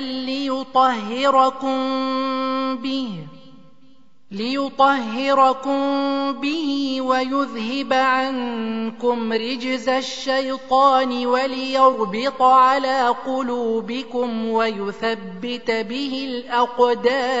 ليطهركم به ليطهركم به ويذهب عنكم رجز الشيطان وليربط على قلوبكم ويثبت به الأقدام.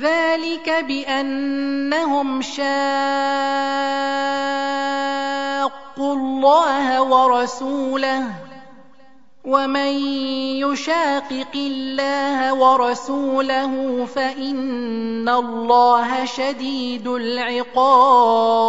ذلك بأنهم شاقوا الله ورسوله ومن يشاقق الله ورسوله فإن الله شديد العقاب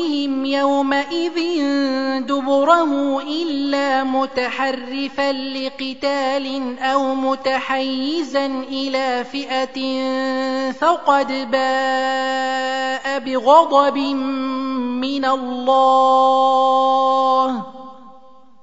يومئذ دبره إلا متحرفا لقتال أو متحيزا إلى فئة فقد باء بغضب من الله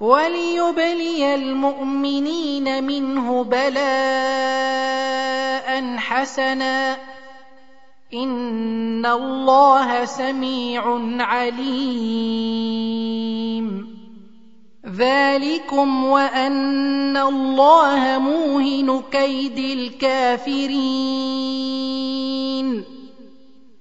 وليبلي المؤمنين منه بلاء حسنا. إن الله سميع عليم. ذلكم وأن الله موهن كيد الكافرين.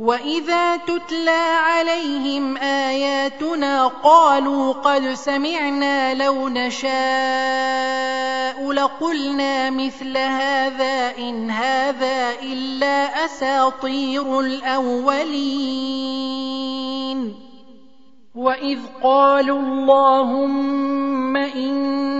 واذا تتلى عليهم اياتنا قالوا قد سمعنا لو نشاء لقلنا مثل هذا ان هذا الا اساطير الاولين واذ قالوا اللهم ان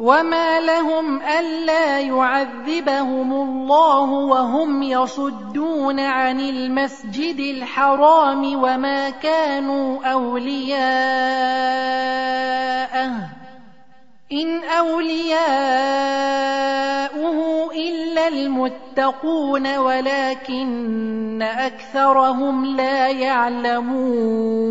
وما لهم الا يعذبهم الله وهم يصدون عن المسجد الحرام وما كانوا اولياءه إن أولياؤه إلا المتقون ولكن أكثرهم لا يعلمون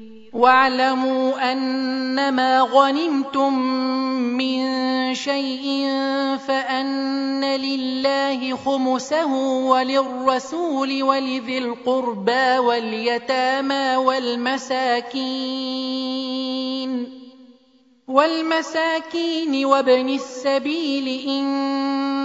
واعلموا أنما غنمتم من شيء فأن لله خمسه وللرسول ولذي القربى واليتامى والمساكين والمساكين وابن السبيل إن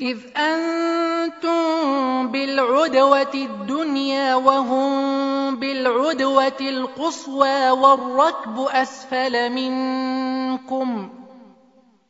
إذ أنتم بالعدوة الدنيا وهم بالعدوة القصوى والركب أسفل منكم ۖ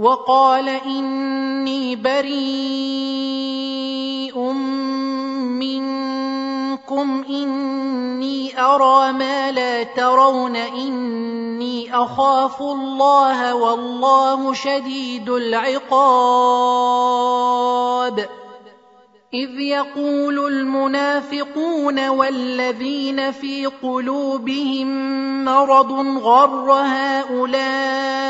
وقال إني بريء منكم إني أرى ما لا ترون إني أخاف الله والله شديد العقاب. إذ يقول المنافقون والذين في قلوبهم مرض غر هؤلاء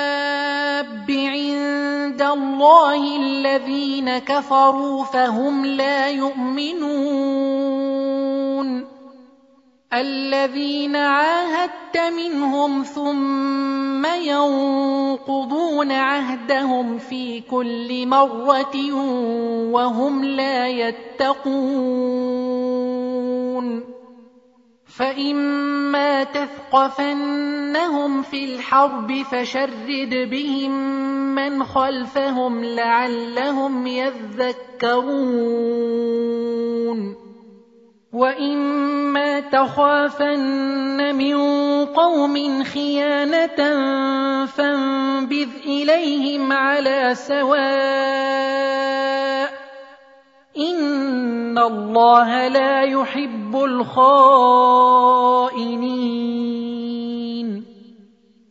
عند الله الذين كفروا فهم لا يؤمنون. الذين عاهدت منهم ثم ينقضون عهدهم في كل مرة وهم لا يتقون. فإما تثقفنهم في الحرب فشرد بهم من خلفهم لعلهم يذكرون واما تخافن من قوم خيانه فانبذ اليهم على سواء ان الله لا يحب الخائنين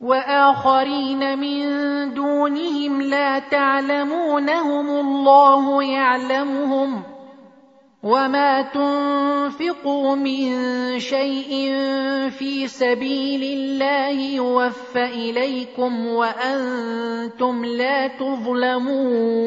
وآخرين من دونهم لا تعلمونهم الله يعلمهم وما تنفقوا من شيء في سبيل الله يوفى إليكم وأنتم لا تظلمون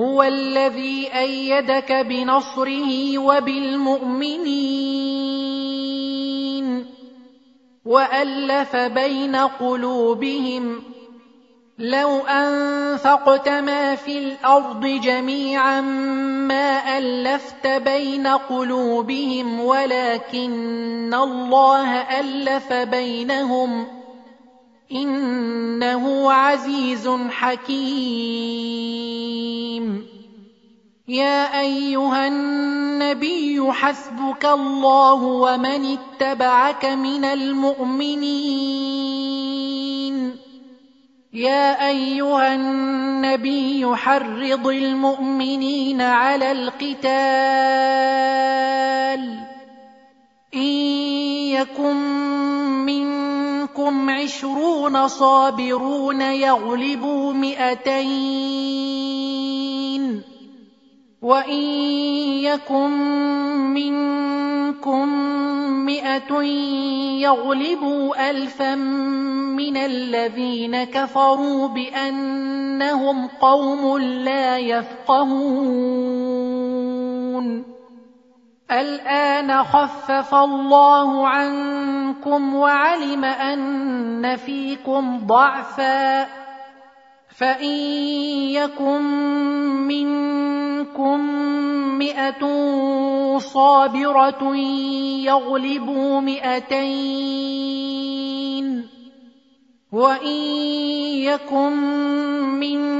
هو الذي أيدك بنصره وبالمؤمنين وألف بين قلوبهم لو أنفقت ما في الأرض جميعا ما ألفت بين قلوبهم ولكن الله ألف بينهم إنه عزيز حكيم. يا أيها النبي حسبك الله ومن اتبعك من المؤمنين. يا أيها النبي حرض المؤمنين على القتال. إن يكن عشرون صابرون يغلبوا مئتين. وإن يكن منكم مئة يغلبوا الفا من الذين كفروا بأنهم قوم لا يفقهون. الآن خفف الله عنكم وعلم أن فيكم ضعفا فإن يكن منكم مئة صابرة يغلبوا مئتين وإن يكن منكم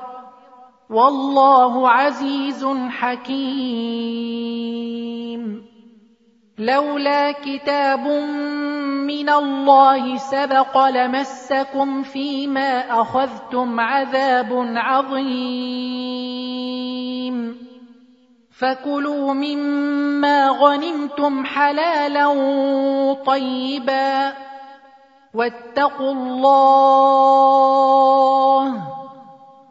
والله عزيز حكيم. لولا كتاب من الله سبق لمسكم فيما أخذتم عذاب عظيم. فكلوا مما غنمتم حلالا طيبا. واتقوا الله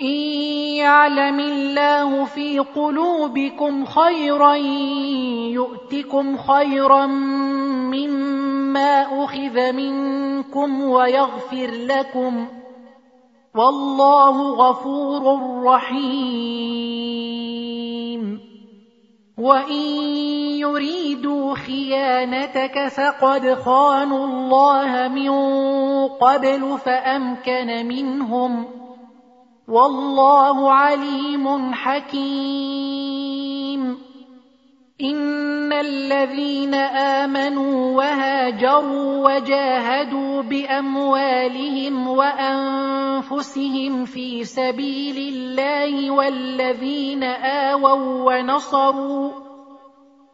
ان يعلم الله في قلوبكم خيرا يؤتكم خيرا مما اخذ منكم ويغفر لكم والله غفور رحيم. وان يريدوا خيانتك فقد خانوا الله من قبل فامكن منهم والله عليم حكيم. إن الذين آمنوا وهاجروا وجاهدوا بأموالهم وأنفسهم في سبيل الله والذين آووا ونصروا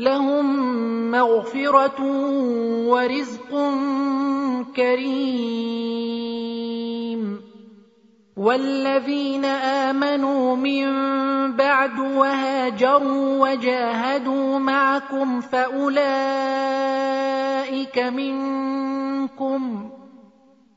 لهم مغفرة ورزق كريم. والذين آمنوا من بعد وهاجروا وجاهدوا معكم فأولئك منكم.